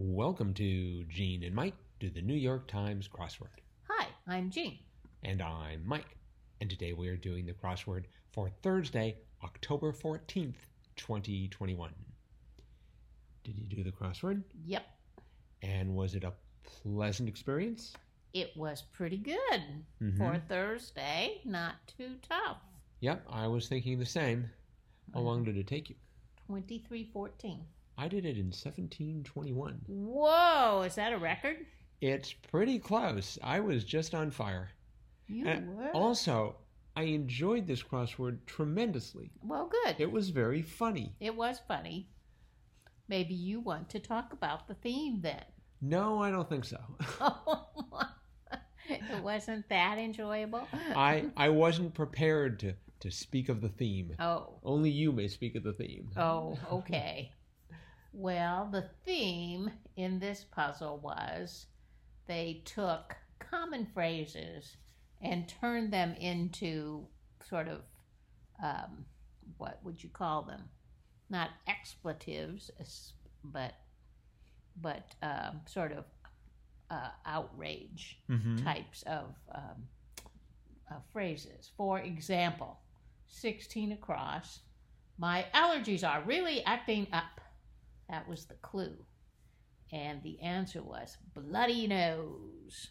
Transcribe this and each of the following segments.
Welcome to Gene and Mike do the New York Times crossword. Hi, I'm Jean. And I'm Mike. And today we are doing the crossword for Thursday, October 14th, 2021. Did you do the crossword? Yep, And was it a pleasant experience? it was pretty good Mhm. for Thursday. Not too tough. Yep, I was thinking the same. How long did it take you? 2314. I did it in 1721. Whoa, is that a record? It's pretty close. I was just on fire. You And were. Also, I enjoyed this crossword tremendously. well, good. It was very funny. It was funny. Maybe you want to talk about the theme then. No, I don't think so. it wasn't that enjoyable. I I wasn't prepared to to speak of the theme. Oh, Only you may speak of the theme. oh, okay. Well, the theme in this puzzle was they took common phrases and turned them into sort of um, what would you call them? Not expletives, but but um, sort of uh, outrage Mhm. types of um, uh, phrases. For example, 16 across, my allergies are really acting up. That was the clue. And the answer was bloody nose.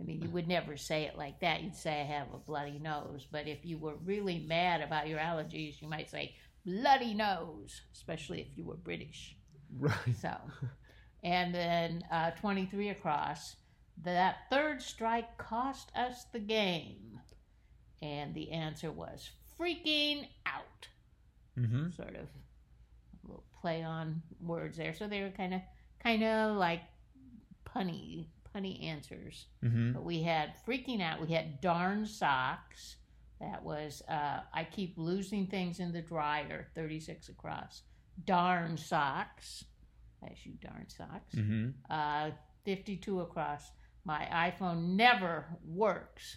I mean, you would never say it like that. You'd say, I have a bloody nose. But if you were really mad about your allergies, you might say, bloody nose, especially if you were British. Right. So, and then uh, 23 across, that third strike cost us the game. And the answer was freaking out. Mm-hmm. Sort of play on words there. So they were kind of, kind of like punny, punny answers. Mm-hmm. But we had freaking out. We had darn socks. That was uh, I keep losing things in the dryer. Thirty six across. Darn socks. As you darn socks. Mm-hmm. Uh, Fifty two across. My iPhone never works.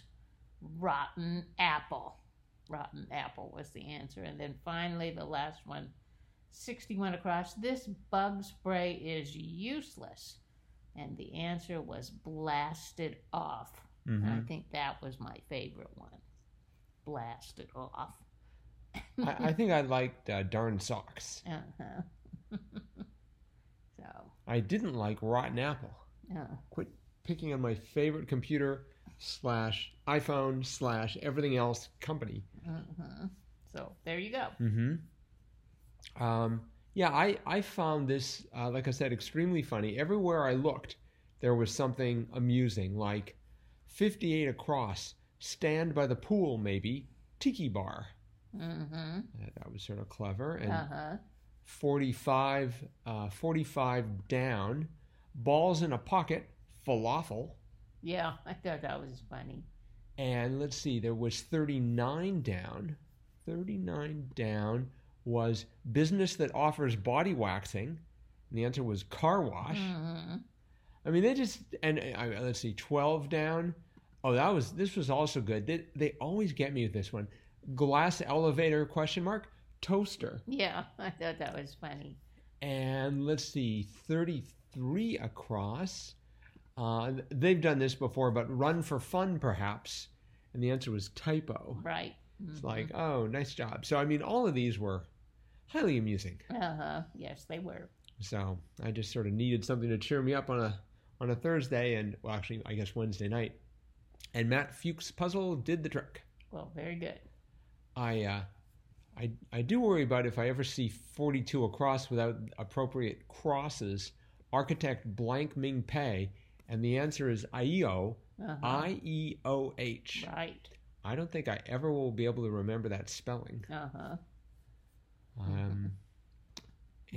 Rotten apple. Rotten apple was the answer. And then finally the last one. 61 across. This bug spray is useless. And the answer was blasted off. I Mm-hmm. think that was my favorite one. Blasted off. I, I think I liked uh, darn socks. uh-huh. so, I didn't like rotten apple. uh, Quit picking on my favorite computer slash iPhone slash everything else company. uh-huh. so there you go. Mm-hmm. Um, yeah, I, I found this, uh, like I said, extremely funny. Everywhere I looked, there was something amusing, like 58 across, stand by the pool, maybe, tiki bar. Mm-hmm. Uh, that was sort of clever. And Uh-huh. 45, uh, 45 down, balls in a pocket, falafel. Yeah, I thought that was funny. And let's see, there was 39 down. 39 down was business that offers body waxing. And the answer was car wash. hmm I mean, they just, and uh, let's see, 12 down. Oh, that was, this was also good. They, they always get me with this one. Glass elevator question mark, toaster. Yeah, I thought that was funny. And let's see, 33 across. Uh, they've done this before, but run for fun, perhaps. And the answer was typo. Right. It's like, oh, nice job. So, I mean, all of these were highly amusing. Uh-huh. Yes, they were. So, I just sort of needed something to cheer me up on a on a Thursday and, well, actually, I guess Wednesday night. And Matt Fuchs' puzzle did the trick. Well, very good. I, uh, I, I do worry about if I ever see 42 across without appropriate crosses, architect blank Ming Pei, and the answer is IEO, Uh-huh. I E O H. Right. I don't think I ever will be able to remember that spelling. Uh-huh. Um,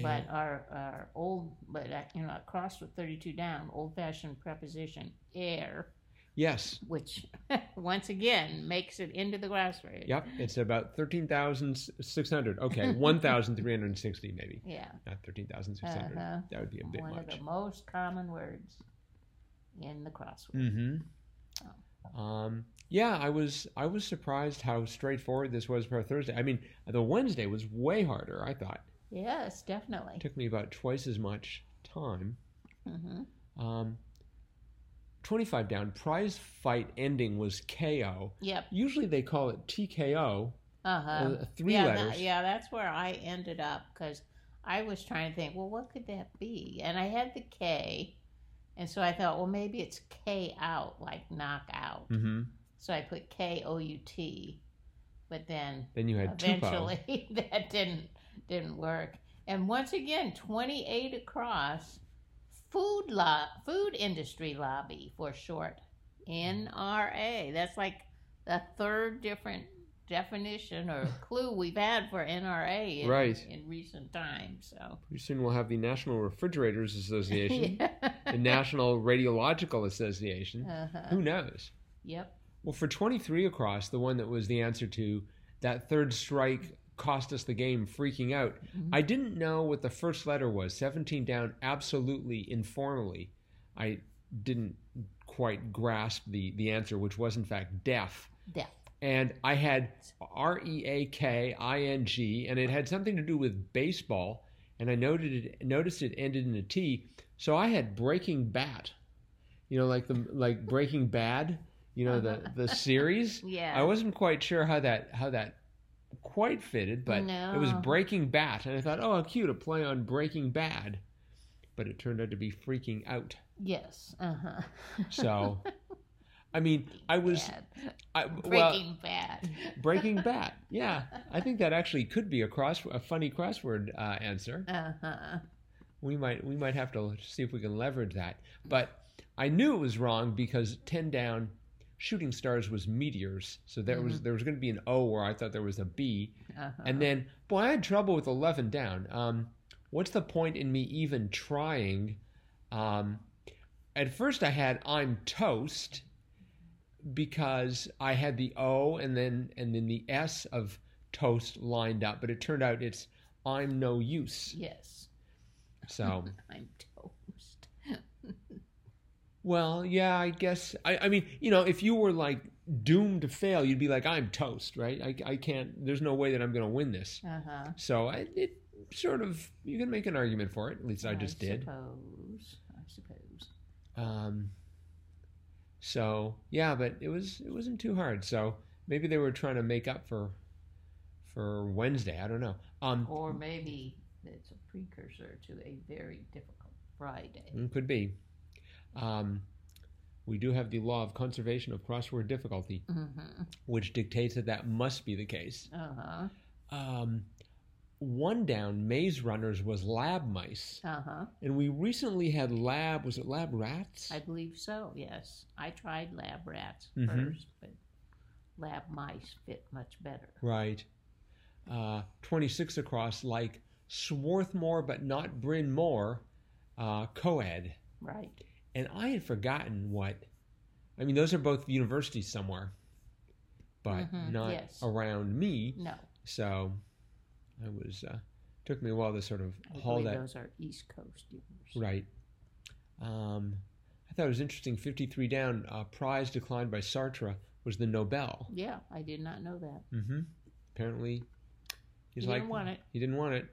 But our, our old, but uh, you know, across with 32 down, old fashioned preposition ere, yes, which once again makes it into the crossword. yep, it's about 13,600. Okay, 1,360 maybe, Yeah. not 13,600. Uh-huh. That would be a bit One much. of the most common words in the crossword. Mm-hmm. Um, yeah, I was I was surprised how straightforward this was for a Thursday. I mean, the Wednesday was way harder. I thought Yes, definitely. it took me about twice as much time. Mm-hmm. Um, 25 down, prize fight ending was KO. Yep. Usually they call it TKO, Uh-huh. uh, three yeah, letters. that- yeah, that's where I ended up because I was trying to think, well, what could that be? And I had the K, and so I thought, well, maybe it's K out, like knock out. So I put K O U T, but then Then you had eventually that didn't didn't work. And once again, twenty eight across, food lo- food industry lobby for short, NRA. That's like the third different definition or clue we've had for NRA in, Right. in recent times. So Pretty soon we'll have the National Refrigerators Association, yeah. the National Radiological Association. uh-huh. Who knows? Yep. Well, for 23 across, the one that was the answer to that third strike cost us the game, freaking out. Mhm. I didn't know what the first letter was. 17 down, absolutely informally. I didn't quite grasp the, the answer, which was in fact deaf. Death. And I had R E A K I N G, and it had something to do with baseball. And I noted it, noticed it ended in a T, so I had Breaking Bat. You know, like the like Breaking Bad. You know the the series. Yeah. I wasn't quite sure how that how that quite fitted, but it was Breaking Bat, and I thought, oh, cute, a play on Breaking Bad. But it turned out to be freaking out. Yes. Uh huh. So, I mean, I was. I, well, Breaking Bad. Breaking Bad. Yeah, I think that actually could be a cross a funny crossword uh, answer. Uh huh. We might we might have to see if we can leverage that. But I knew it was wrong because ten down, shooting stars was meteors. So there was there was going to be an O where I thought there was a B, Uh-huh. and then boy, I had trouble with eleven down. Um, what's the point in me even trying? Um, at first, I had I'm toast because I had the O and then and then the S of toast lined up, but it turned out it's I'm no use. yes. So, I'm toast. Well, yeah, I guess I, I mean, you know, if you were like doomed to fail, you'd be like, I'm toast, right? I, I can't. There's no way that I'm going to win this. Uh huh. So I, it sort of you can make an argument for it. At least I just did. Suppose. I suppose. Um, so yeah, but it was it wasn't too hard. So maybe they were trying to make up for for Wednesday. I don't know. Um, Or maybe it's a precursor to a very difficult Friday. could be. Um, we do have the law of conservation of crossword difficulty, Mm-hmm. which dictates that that must be the case. Uh huh. Um, one down, Maze Runners was lab mice, Uh huh. and we recently had lab. Was it lab rats? I believe so. Yes, I tried lab rats Mhm. first, but lab mice fit much better. Right. Uh, 26 across, like Swarthmore but not Bryn Mawr, uh, co-ed. Right. And I had forgotten what, I mean, those are both universities somewhere, but Mhm, not yes. around me. No, So I was, uh, took me a while to sort of I haul that. those are East Coast universities. Right. Um, I thought it was interesting. 53 down, uh, prize declined by Sartre was the Nobel. Yeah, I did not know that. Mm-hmm. Apparently, he's He like, didn't want it. He didn't want it.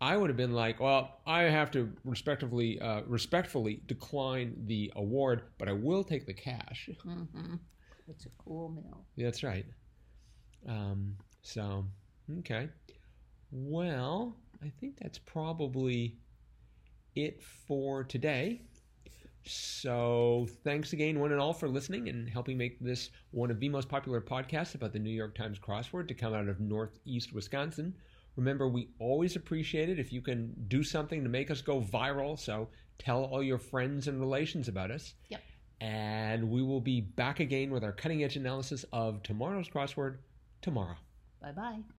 I would have been like, well, I have to respectively, uh, respectfully decline the award, but I will take the cash. Mm-hmm. It's a cool meal. That's right. Um, so, okay. Well, I think that's probably it for today. So, thanks again, one and all, for listening and helping make this one of the most popular podcasts about the New York Times crossword to come out of Northeast Wisconsin. Remember, we always appreciate it if you can do something to make us go viral. So, tell all your friends and relations about us. Yep. And we will be back again with our cutting edge analysis of tomorrow's crossword tomorrow. Bye bye.